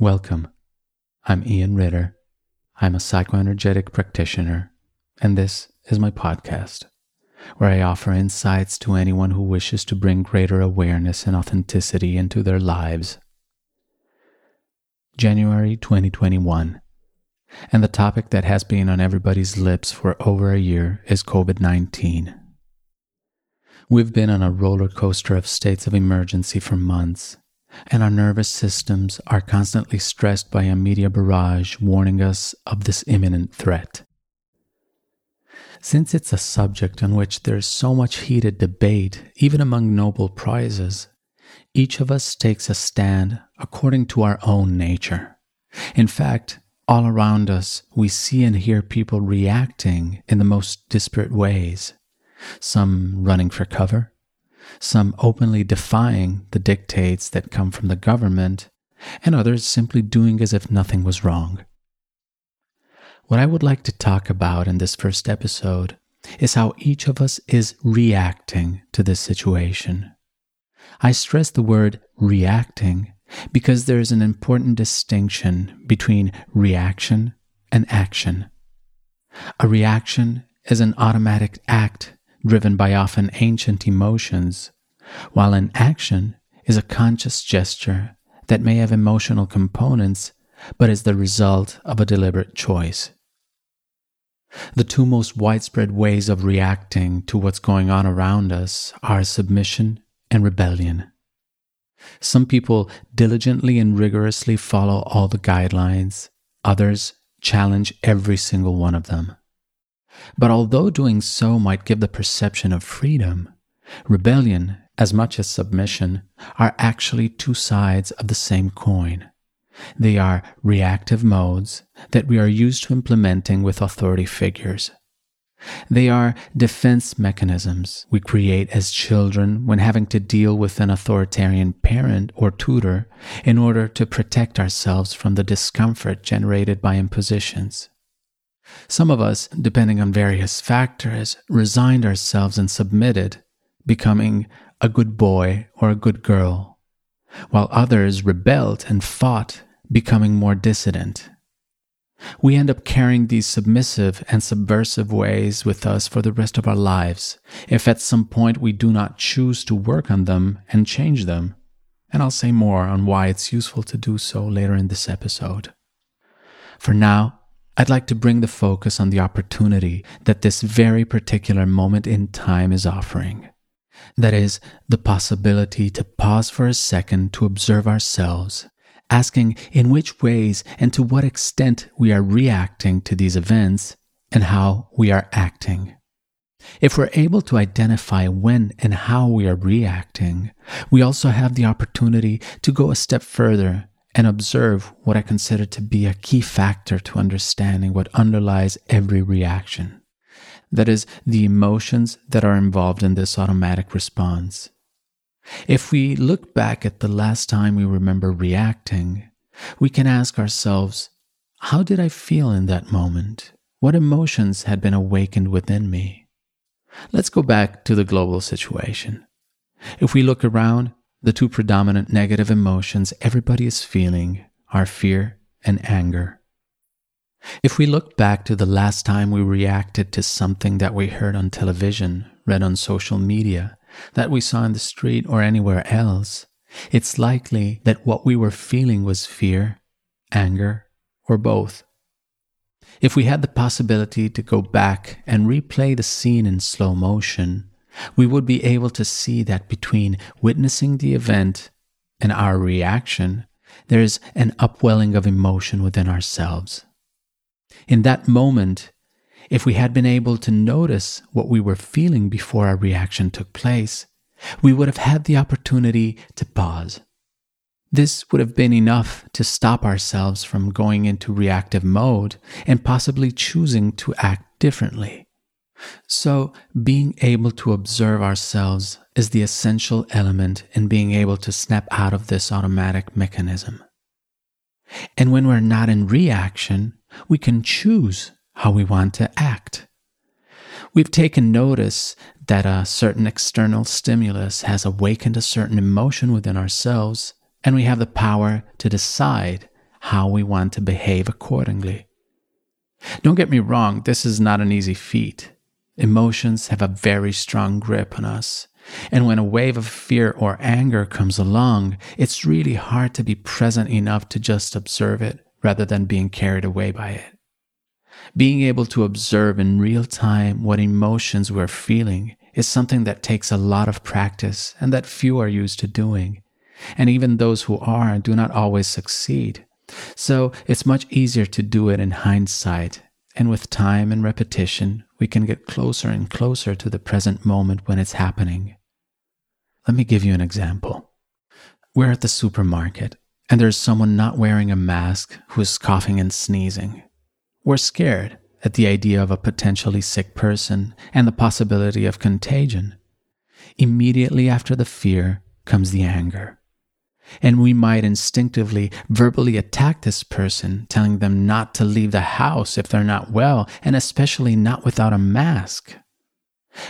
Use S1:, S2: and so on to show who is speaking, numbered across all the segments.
S1: Welcome. I'm Ian Ritter. I'm a psychoenergetic practitioner, and this is my podcast, where I offer insights to anyone who wishes to bring greater awareness and authenticity into their lives. January 2021, and the topic that has been on everybody's lips for over a year is COVID 19. We've been on a roller coaster of states of emergency for months and our nervous systems are constantly stressed by a media barrage warning us of this imminent threat. Since it's a subject on which there is so much heated debate, even among Nobel Prizes, each of us takes a stand according to our own nature. In fact, all around us, we see and hear people reacting in the most disparate ways. Some running for cover, some openly defying the dictates that come from the government, and others simply doing as if nothing was wrong. What I would like to talk about in this first episode is how each of us is reacting to this situation. I stress the word reacting because there is an important distinction between reaction and action. A reaction is an automatic act driven by often ancient emotions, while an action is a conscious gesture that may have emotional components but is the result of a deliberate choice. The two most widespread ways of reacting to what's going on around us are submission and rebellion. Some people diligently and rigorously follow all the guidelines, others challenge every single one of them. But although doing so might give the perception of freedom, rebellion, as much as submission, are actually two sides of the same coin. They are reactive modes that we are used to implementing with authority figures. They are defense mechanisms we create as children when having to deal with an authoritarian parent or tutor in order to protect ourselves from the discomfort generated by impositions. Some of us, depending on various factors, resigned ourselves and submitted, becoming a good boy or a good girl, while others rebelled and fought, becoming more dissident. We end up carrying these submissive and subversive ways with us for the rest of our lives if at some point we do not choose to work on them and change them. And I'll say more on why it's useful to do so later in this episode. For now, I'd like to bring the focus on the opportunity that this very particular moment in time is offering. That is, the possibility to pause for a second to observe ourselves, asking in which ways and to what extent we are reacting to these events and how we are acting. If we're able to identify when and how we are reacting, we also have the opportunity to go a step further and observe what I consider to be a key factor to understanding what underlies every reaction. That is, the emotions that are involved in this automatic response. If we look back at the last time we remember reacting, we can ask ourselves, how did I feel in that moment? What emotions had been awakened within me? Let's go back to the global situation. If we look around, the two predominant negative emotions everybody is feeling are fear and anger. If we look back to the last time we reacted to something that we heard on television, read on social media, that we saw in the street or anywhere else, it's likely that what we were feeling was fear, anger, or both. If we had the possibility to go back and replay the scene in slow motion, we would be able to see that between witnessing the event and our reaction, there is an upwelling of emotion within ourselves. In that moment, if we had been able to notice what we were feeling before our reaction took place, we would have had the opportunity to pause. This would have been enough to stop ourselves from going into reactive mode and possibly choosing to act differently. So, being able to observe ourselves is the essential element in being able to snap out of this automatic mechanism. And when we're not in reaction, we can choose how we want to act. We've taken notice that a certain external stimulus has awakened a certain emotion within ourselves, and we have the power to decide how we want to behave accordingly. Don't get me wrong, this is not an easy feat. Emotions have a very strong grip on us. And when a wave of fear or anger comes along, it's really hard to be present enough to just observe it rather than being carried away by it. Being able to observe in real time what emotions we're feeling is something that takes a lot of practice and that few are used to doing. And even those who are do not always succeed. So it's much easier to do it in hindsight. And with time and repetition, we can get closer and closer to the present moment when it's happening. Let me give you an example. We're at the supermarket, and there's someone not wearing a mask who is coughing and sneezing. We're scared at the idea of a potentially sick person and the possibility of contagion. Immediately after the fear comes the anger. And we might instinctively verbally attack this person, telling them not to leave the house if they're not well, and especially not without a mask.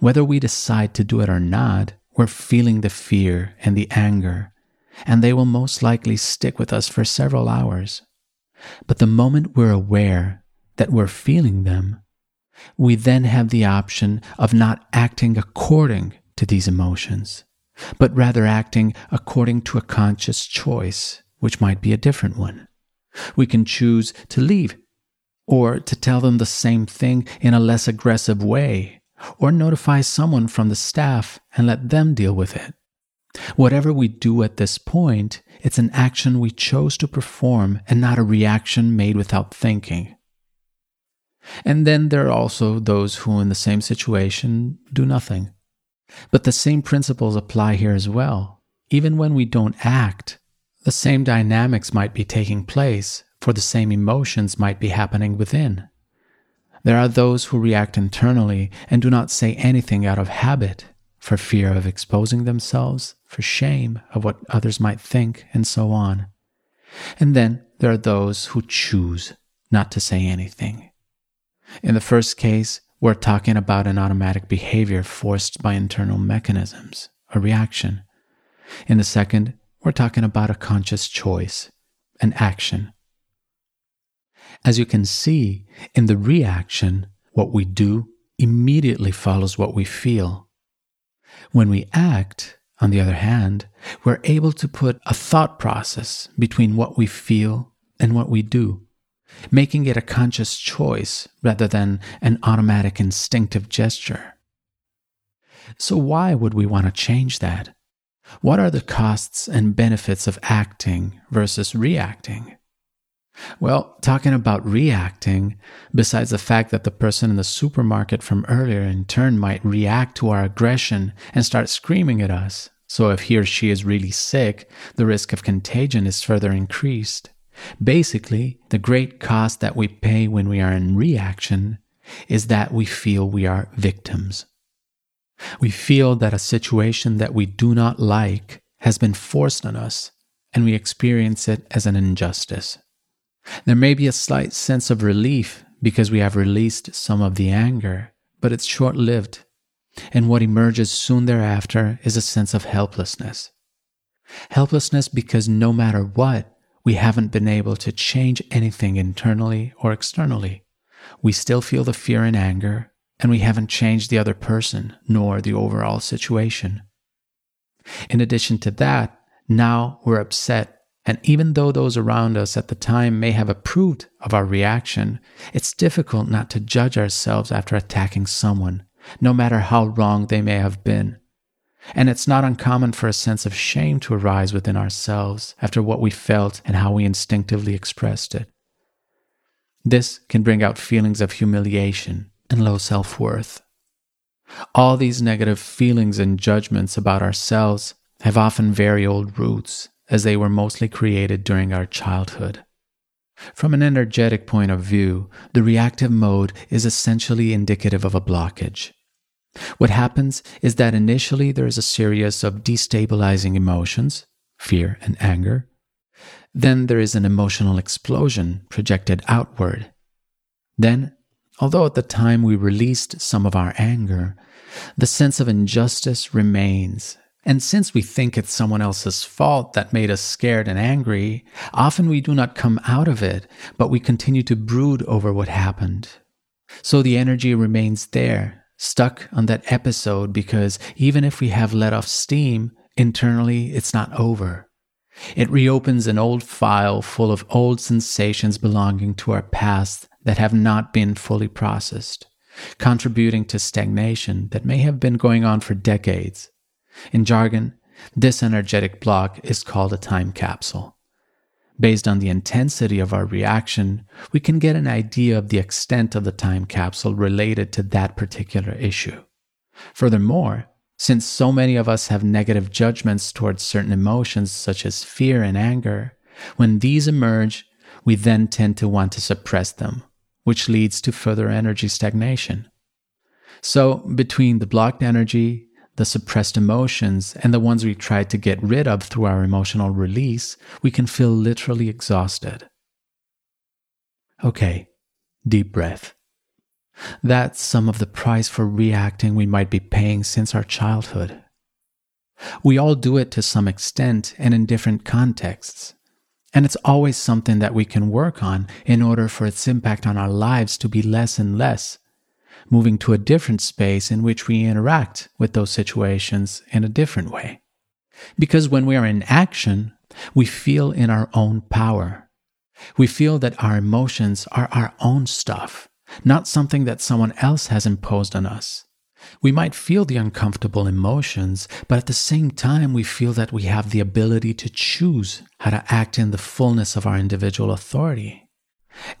S1: Whether we decide to do it or not, we're feeling the fear and the anger, and they will most likely stick with us for several hours. But the moment we're aware that we're feeling them, we then have the option of not acting according to these emotions but rather acting according to a conscious choice, which might be a different one. We can choose to leave, or to tell them the same thing in a less aggressive way, or notify someone from the staff and let them deal with it. Whatever we do at this point, it's an action we chose to perform and not a reaction made without thinking. And then there are also those who, in the same situation, do nothing. But the same principles apply here as well. Even when we don't act, the same dynamics might be taking place, for the same emotions might be happening within. There are those who react internally and do not say anything out of habit, for fear of exposing themselves, for shame of what others might think, and so on. And then there are those who choose not to say anything. In the first case, we're talking about an automatic behavior forced by internal mechanisms, a reaction. In the second, we're talking about a conscious choice, an action. As you can see, in the reaction, what we do immediately follows what we feel. When we act, on the other hand, we're able to put a thought process between what we feel and what we do making it a conscious choice rather than an automatic instinctive gesture. So, why would we want to change that? What are the costs and benefits of acting versus reacting? Well, talking about reacting, besides the fact that the person in the supermarket from earlier in turn might react to our aggression and start screaming at us, so if he or she is really sick, the risk of contagion is further increased. Basically, the great cost that we pay when we are in reaction is that we feel we are victims. We feel that a situation that we do not like has been forced on us, and we experience it as an injustice. There may be a slight sense of relief because we have released some of the anger, but it's short lived. And what emerges soon thereafter is a sense of helplessness. Helplessness because no matter what, we haven't been able to change anything internally or externally. We still feel the fear and anger, and we haven't changed the other person nor the overall situation. In addition to that, now we're upset, and even though those around us at the time may have approved of our reaction, it's difficult not to judge ourselves after attacking someone, no matter how wrong they may have been. And it's not uncommon for a sense of shame to arise within ourselves after what we felt and how we instinctively expressed it. This can bring out feelings of humiliation and low self worth. All these negative feelings and judgments about ourselves have often very old roots, as they were mostly created during our childhood. From an energetic point of view, the reactive mode is essentially indicative of a blockage. What happens is that initially there is a series of destabilizing emotions, fear and anger. Then there is an emotional explosion projected outward. Then, although at the time we released some of our anger, the sense of injustice remains And since we think it's someone else's fault that made us scared and angry, often we do not come out of it, but we continue to brood over what happened. So the energy remains there, stuck on that episode, because even if we have let off steam, internally it's not over. It reopens an old file full of old sensations belonging to our past that have not been fully processed, contributing to stagnation that may have been going on for decades. In jargon, this energetic block is called a time capsule. Based on the intensity of our reaction, we can get an idea of the extent of the time capsule related to that particular issue. Furthermore, since so many of us have negative judgments towards certain emotions such as fear and anger, when these emerge, we then tend to want to suppress them, which leads to further energy stagnation. So, between the blocked energy, the suppressed emotions, and the ones we tried to get rid of through our emotional release, we can feel literally exhausted. Okay, deep breath. That's some of the price for reacting we might be paying since our childhood. We all do it to some extent and in different contexts. And it's always something that we can work on in order for its impact on our lives to be less and less moving to a different space in which we interact with those situations in a different way. Because when we are in action, we feel in our own power. We feel that our emotions are our own stuff, not something that someone else has imposed on us. We might feel the uncomfortable emotions, but at the same time, we feel that we have the ability to choose how to act in the fullness of our individual authority.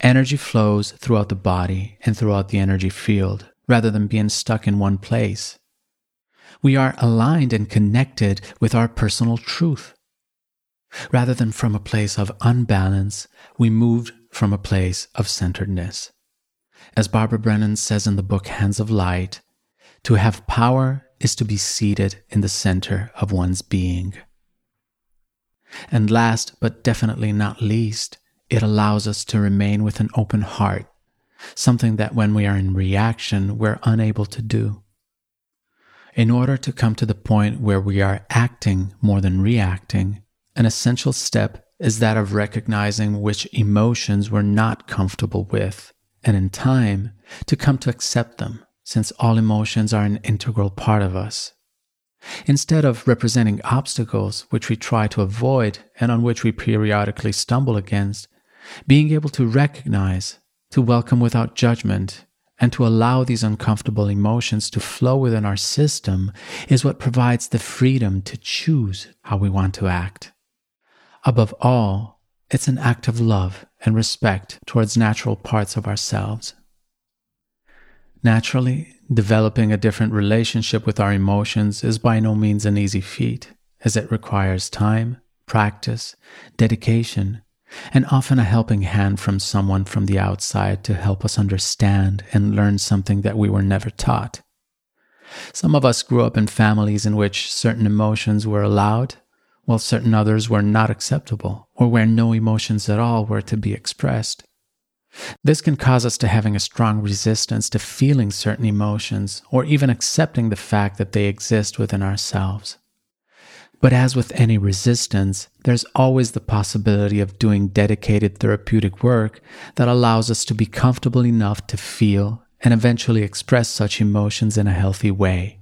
S1: Energy flows throughout the body and throughout the energy field rather than being stuck in one place. We are aligned and connected with our personal truth. Rather than from a place of unbalance, we moved from a place of centeredness. As Barbara Brennan says in the book Hands of Light, to have power is to be seated in the center of one's being. And last but definitely not least, it allows us to remain with an open heart, something that when we are in reaction, we're unable to do. In order to come to the point where we are acting more than reacting, an essential step is that of recognizing which emotions we're not comfortable with, and in time, to come to accept them, since all emotions are an integral part of us. Instead of representing obstacles which we try to avoid and on which we periodically stumble against, being able to recognize, to welcome without judgment, and to allow these uncomfortable emotions to flow within our system is what provides the freedom to choose how we want to act. Above all, it's an act of love and respect towards natural parts of ourselves. Naturally, developing a different relationship with our emotions is by no means an easy feat, as it requires time, practice, dedication, and often a helping hand from someone from the outside to help us understand and learn something that we were never taught. Some of us grew up in families in which certain emotions were allowed, while certain others were not acceptable, or where no emotions at all were to be expressed. This can cause us to having a strong resistance to feeling certain emotions, or even accepting the fact that they exist within ourselves. But as with any resistance, there's always the possibility of doing dedicated therapeutic work that allows us to be comfortable enough to feel and eventually express such emotions in a healthy way.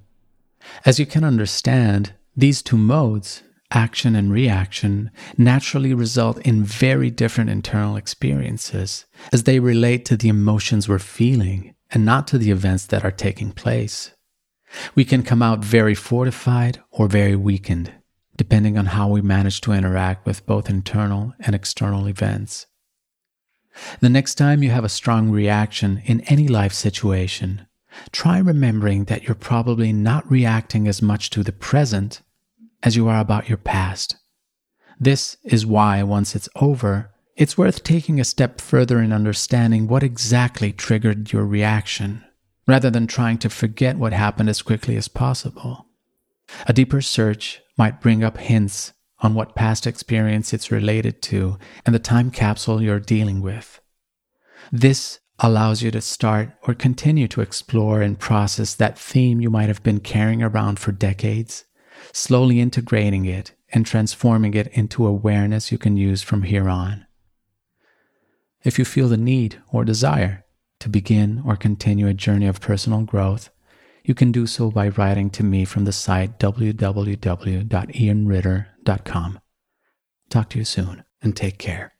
S1: As you can understand, these two modes, action and reaction, naturally result in very different internal experiences as they relate to the emotions we're feeling and not to the events that are taking place. We can come out very fortified or very weakened depending on how we manage to interact with both internal and external events. The next time you have a strong reaction in any life situation, try remembering that you're probably not reacting as much to the present as you are about your past. This is why, once it's over, it's worth taking a step further in understanding what exactly triggered your reaction, rather than trying to forget what happened as quickly as possible. A deeper search might bring up hints on what past experience it's related to and the time capsule you're dealing with. This allows you to start or continue to explore and process that theme you might have been carrying around for decades, slowly integrating it and transforming it into awareness you can use from here on. If you feel the need or desire to begin or continue a journey of personal growth, you can do so by writing to me from the site www.ianritter.com. Talk to you soon and take care.